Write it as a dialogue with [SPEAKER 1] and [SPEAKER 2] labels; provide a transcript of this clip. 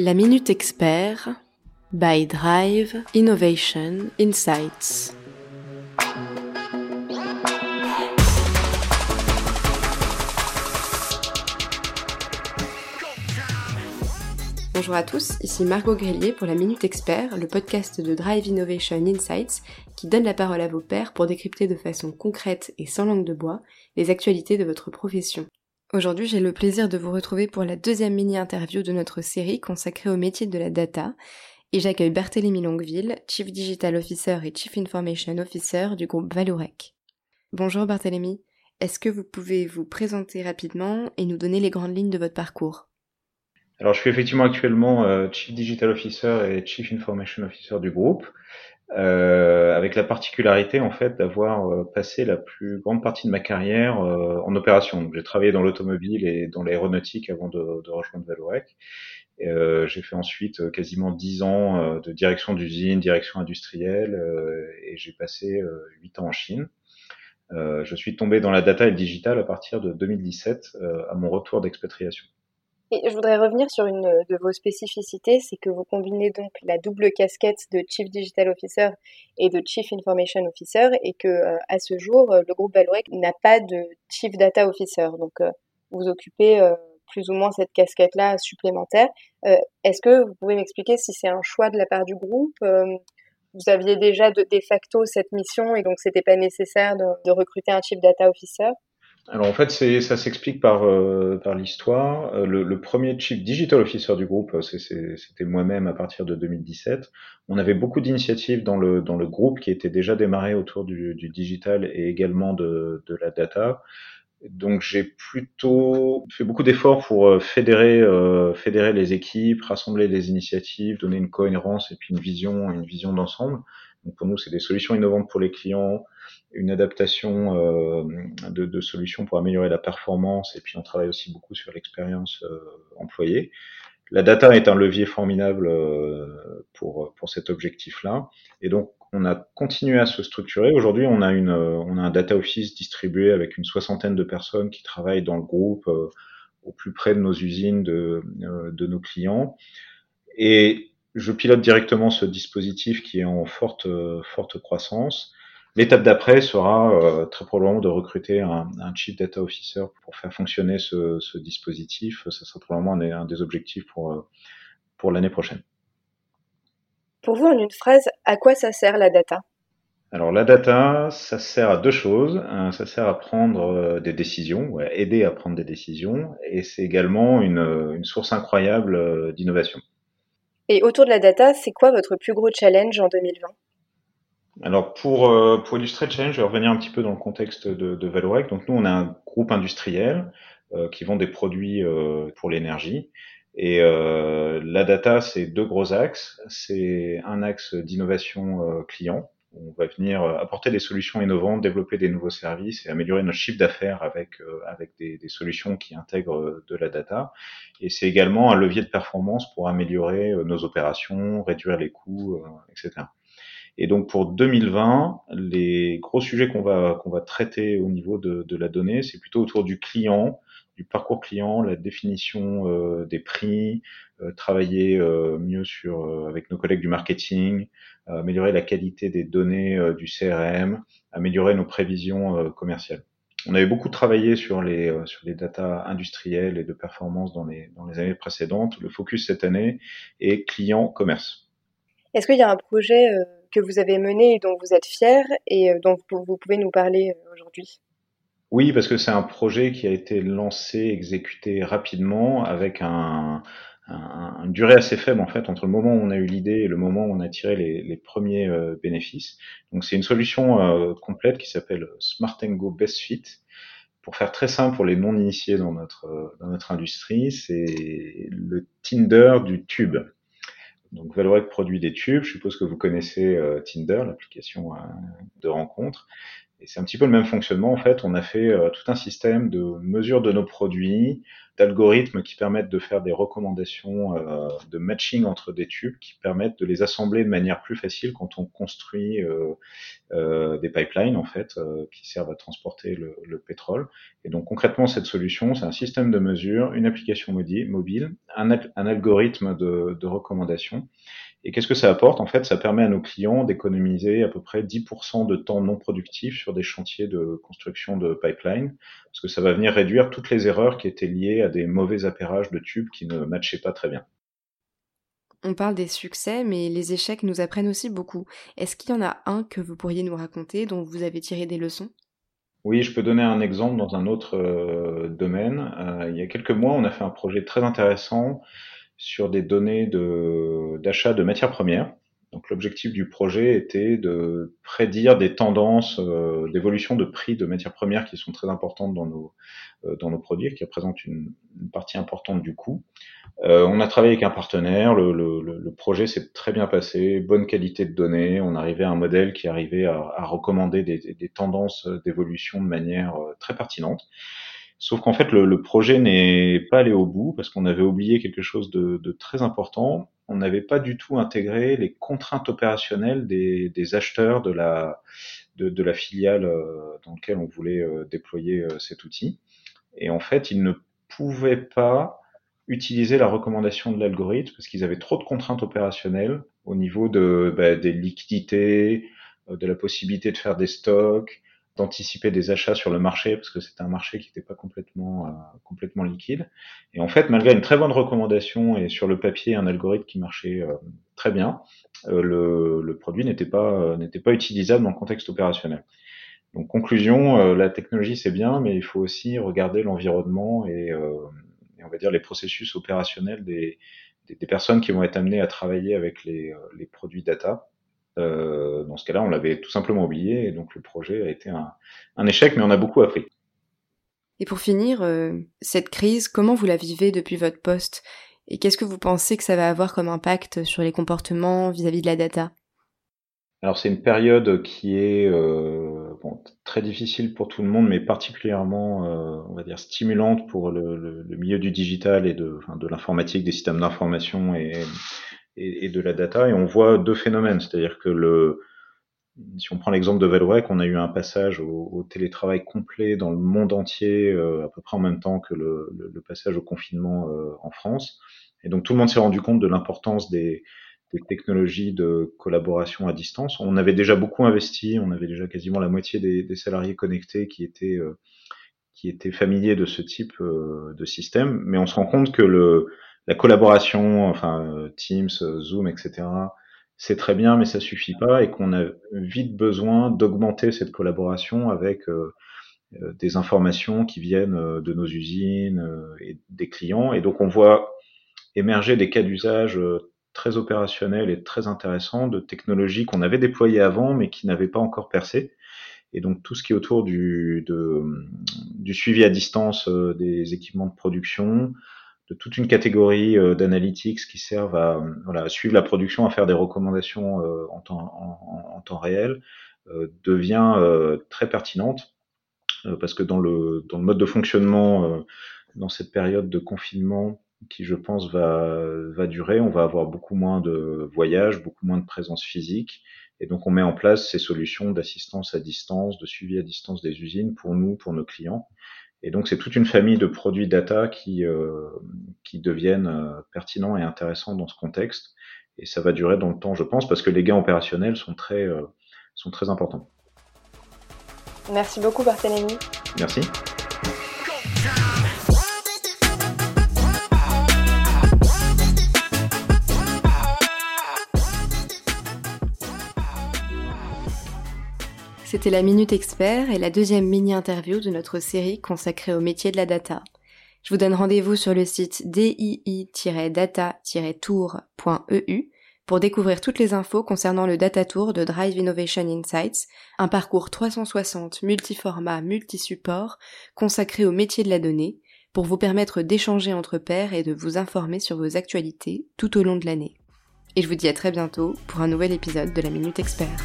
[SPEAKER 1] La Minute Expert by Drive Innovation Insights. Bonjour à tous, ici Margot Grélier pour la Minute Expert, le podcast de Drive Innovation Insights qui donne la parole à vos pairs pour décrypter de façon concrète et sans langue de bois les actualités de votre profession. Aujourd'hui, j'ai le plaisir de vous retrouver pour la deuxième mini-interview de notre série consacrée au métier de la data. Et j'accueille Barthélémy Longueville, Chief Digital Officer et Chief Information Officer du groupe Valorec. Bonjour Barthélémy, est-ce que vous pouvez vous présenter rapidement et nous donner les grandes lignes de votre parcours?
[SPEAKER 2] Alors je suis effectivement actuellement euh, Chief Digital Officer et Chief Information Officer du groupe. Euh, avec la particularité en fait d'avoir euh, passé la plus grande partie de ma carrière euh, en opération. J'ai travaillé dans l'automobile et dans l'aéronautique avant de, de rejoindre Valorec. j'ai fait ensuite quasiment dix ans de direction d'usine, direction industrielle, et j'ai passé huit ans en Chine. je suis tombé dans la data et le digital à partir de 2017 à mon retour d'expatriation.
[SPEAKER 3] Et je voudrais revenir sur une de vos spécificités, c'est que vous combinez donc la double casquette de Chief Digital Officer et de Chief Information Officer, et que euh, à ce jour, euh, le groupe Valorec n'a pas de Chief Data Officer. Donc, euh, vous occupez plus ou moins cette casquette-là supplémentaire. Est-ce que vous pouvez m'expliquer si c'est un choix de la part du groupe Vous aviez déjà de, de facto cette mission, et donc c'était pas nécessaire de, de recruter un Chief Data Officer?
[SPEAKER 2] Alors en fait, ça s'explique par, euh, par l'histoire. Euh, le, le, premier chief digital officer du groupe, c'était moi-même à partir de 2017. On avait beaucoup d'initiatives dans le, dans le groupe qui étaient déjà démarrées autour du, du digital et également de, de la data. Donc j'ai plutôt fait beaucoup d'efforts pour euh, fédérer, euh, fédérer les équipes, rassembler les initiatives, donner une cohérence et puis une vision, une vision d'ensemble. Donc pour nous, c'est des solutions innovantes pour les clients, une adaptation euh, de, de, solutions pour améliorer la performance et puis on travaille aussi beaucoup sur l'expérience euh, employée. La data est un levier formidable euh, pour, pour cet objectif-là et donc on a continué à se structurer. Aujourd'hui, on a une on a un data office distribué avec une soixantaine de personnes qui travaillent dans le groupe au plus près de nos usines, de, de nos clients. Et je pilote directement ce dispositif qui est en forte, forte croissance. L'étape d'après sera euh, très probablement de recruter un, un, Chief Data Officer pour faire fonctionner ce, ce dispositif. Ça sera probablement un, un des objectifs pour, euh, pour l'année prochaine.
[SPEAKER 3] Pour vous, en une phrase, à quoi ça sert la data?
[SPEAKER 2] Alors la data, ça sert à deux choses. Ça sert à prendre euh, des décisions, à aider à prendre des décisions, et c'est également une, une, source incroyable d'innovation.
[SPEAKER 3] Et autour de la data, c'est quoi votre plus gros challenge en 2020
[SPEAKER 2] alors pour, euh, pour illustrer le je vais revenir un petit peu dans le contexte de, de Valorec. Donc nous, on a un groupe industriel euh, qui vend des produits euh, pour l'énergie. Et euh, la data, c'est deux gros axes. C'est un axe d'innovation euh, client. On va venir apporter des solutions innovantes, développer des nouveaux services et améliorer notre chiffre d'affaires avec, avec des, des, solutions qui intègrent de la data. Et c'est également un levier de performance pour améliorer nos opérations, réduire les coûts, etc. Et donc pour 2020, les gros sujets qu'on va qu'on va traiter au niveau de, de la donnée, c'est plutôt autour du client, du parcours client, la définition euh, des prix, euh, travailler euh, mieux sur euh, avec nos collègues du marketing, améliorer la qualité des données du CRM, améliorer nos prévisions commerciales. On avait beaucoup travaillé sur les sur les datas industrielles et de performance dans les dans les années précédentes. Le focus cette année est client commerce.
[SPEAKER 3] Est-ce qu'il y a un projet que vous avez mené et dont vous êtes fier et euh, dont vous pouvez nous parler euh, aujourd'hui
[SPEAKER 2] Oui, parce que c'est un projet qui a été lancé, exécuté rapidement avec un, un, une durée assez faible en fait entre le moment où on a eu l'idée et le moment où on a tiré les, premiers euh, bénéfices. Donc c'est une solution complète qui s'appelle Smart Go Best Fit. Pour faire très simple pour les non initiés dans notre industrie, c'est le Tinder du tube. Donc Valorec produit des tubes. Je suppose que vous connaissez euh, Tinder, l'application euh, de rencontre. Et c'est un petit peu le même fonctionnement. En fait, on a fait euh, tout un système de mesure de nos produits, d'algorithmes qui permettent de faire des recommandations euh, de matching entre des tubes, qui permettent de les assembler de manière plus facile quand on construit euh, des pipelines en fait qui servent à transporter le, le, pétrole. Et donc concrètement, cette solution, c'est un système de mesure, une application mobile, un, un algorithme de, de recommandation et qu'est-ce que ça apporte? En fait, ça permet à nos clients d'économiser à peu près 10% de temps non productif sur des chantiers de construction de pipeline, parce que ça va venir réduire toutes les erreurs qui étaient liées à des mauvais appairages de tubes qui ne matchaient pas très bien.
[SPEAKER 1] On parle des succès, mais les échecs nous apprennent aussi beaucoup. Est-ce qu'il y en a un que vous pourriez nous raconter dont vous avez tiré des leçons?
[SPEAKER 2] Oui, je peux donner un exemple dans un autre euh, domaine. Euh, il y a quelques mois, on a fait un projet très intéressant sur des données d'achat de, matières premières. Donc l'objectif du projet était de prédire des tendances euh, d'évolution de prix de matières premières qui sont très importantes dans nos, euh, dans nos produits, qui représentent une, une partie importante du coût. Euh, on a travaillé avec un partenaire, le, le, le projet s'est très bien passé, bonne qualité de données, on arrivait à un modèle qui arrivait à, à recommander des, des tendances d'évolution de manière euh, très pertinente. Sauf qu'en fait, le, projet n'est pas allé au bout parce qu'on avait oublié quelque chose de, très important. On n'avait pas du tout intégré les contraintes opérationnelles des, acheteurs de la, de, de, la filiale euh, dans laquelle on voulait euh, déployer euh, cet outil. Et en fait, ils ne pouvaient pas utiliser la recommandation de l'algorithme parce qu'ils avaient trop de contraintes opérationnelles au niveau de, bah, des liquidités, de la possibilité de faire des stocks, d'anticiper des achats sur le marché parce que c'était un marché qui n'était pas complètement euh, complètement liquide. Et en fait, malgré une très bonne recommandation et sur le papier un algorithme qui marchait euh, très bien, euh, le, produit n'était pas utilisable dans le contexte opérationnel. Donc conclusion, la technologie c'est bien, mais il faut aussi regarder l'environnement et, on va dire les processus opérationnels des, personnes qui vont être amenées à travailler avec les produits data euh, dans ce cas-là, on l'avait tout simplement oublié et donc le projet a été un, un échec, mais on a beaucoup appris.
[SPEAKER 1] Et pour finir, euh, cette crise, comment vous la vivez depuis votre poste? Et qu'est-ce que vous pensez que ça va avoir comme impact sur les comportements vis-à-vis de la data?
[SPEAKER 2] Alors c'est une période qui est euh, bon, très difficile pour tout le monde, mais particulièrement, euh, on va dire, stimulante pour le, le, le, milieu du digital et de, enfin, de l'informatique, des systèmes d'information et, et, et, de la data. Et on voit deux phénomènes, c'est-à-dire que le, si on prend l'exemple de Valorec, on a eu un passage au, télétravail complet dans le monde entier, euh, à peu près en même temps que le, le, le passage au confinement euh, en France. Et donc tout le monde s'est rendu compte de l'importance des, des, technologies de collaboration à distance. On avait déjà beaucoup investi, on avait déjà quasiment la moitié des, des salariés connectés qui étaient euh, qui étaient familiers de ce type euh, de système, mais on se rend compte que le, la collaboration, enfin Teams, Zoom, etc., c'est très bien, mais ça suffit pas et qu'on a vite besoin d'augmenter cette collaboration avec euh, euh, des informations qui viennent euh, de nos usines et des clients. Et donc on voit émerger des cas d'usage très opérationnels et très intéressants de technologies qu'on avait déployées avant mais qui n'avaient pas encore percé. Et donc tout ce qui est autour du, du suivi à distance des équipements de production, de toute une catégorie euh, d'analytics qui servent à, suivre la production, à faire des recommandations euh, en, temps, réel, euh, devient très pertinente parce que dans le, mode de fonctionnement, dans cette période de confinement qui, je pense, va durer, on va avoir beaucoup moins de voyages, beaucoup moins de présence physique. Et donc, on met en place ces solutions d'assistance à distance, de suivi à distance des usines pour nous, pour nos clients. Et donc, c'est toute une famille de produits data qui, euh, qui deviennent euh, pertinents et intéressants dans ce contexte. Et ça va durer dans le temps, je pense, parce que les gains opérationnels sont très, euh, sont très importants.
[SPEAKER 3] Merci beaucoup, Barthélémy.
[SPEAKER 2] Merci.
[SPEAKER 1] C'était la Minute Expert et la deuxième mini-interview de notre série consacrée au métier de la data. Je vous donne rendez-vous sur le site dii-data-tour.eu pour découvrir toutes les infos concernant le Data Tour de Drive Innovation Insights, un parcours 360 multiformat, multi-support consacré au métier de la donnée pour vous permettre d'échanger entre pairs et de vous informer sur vos actualités tout au long de l'année. Et je vous dis à très bientôt pour un nouvel épisode de la Minute Expert.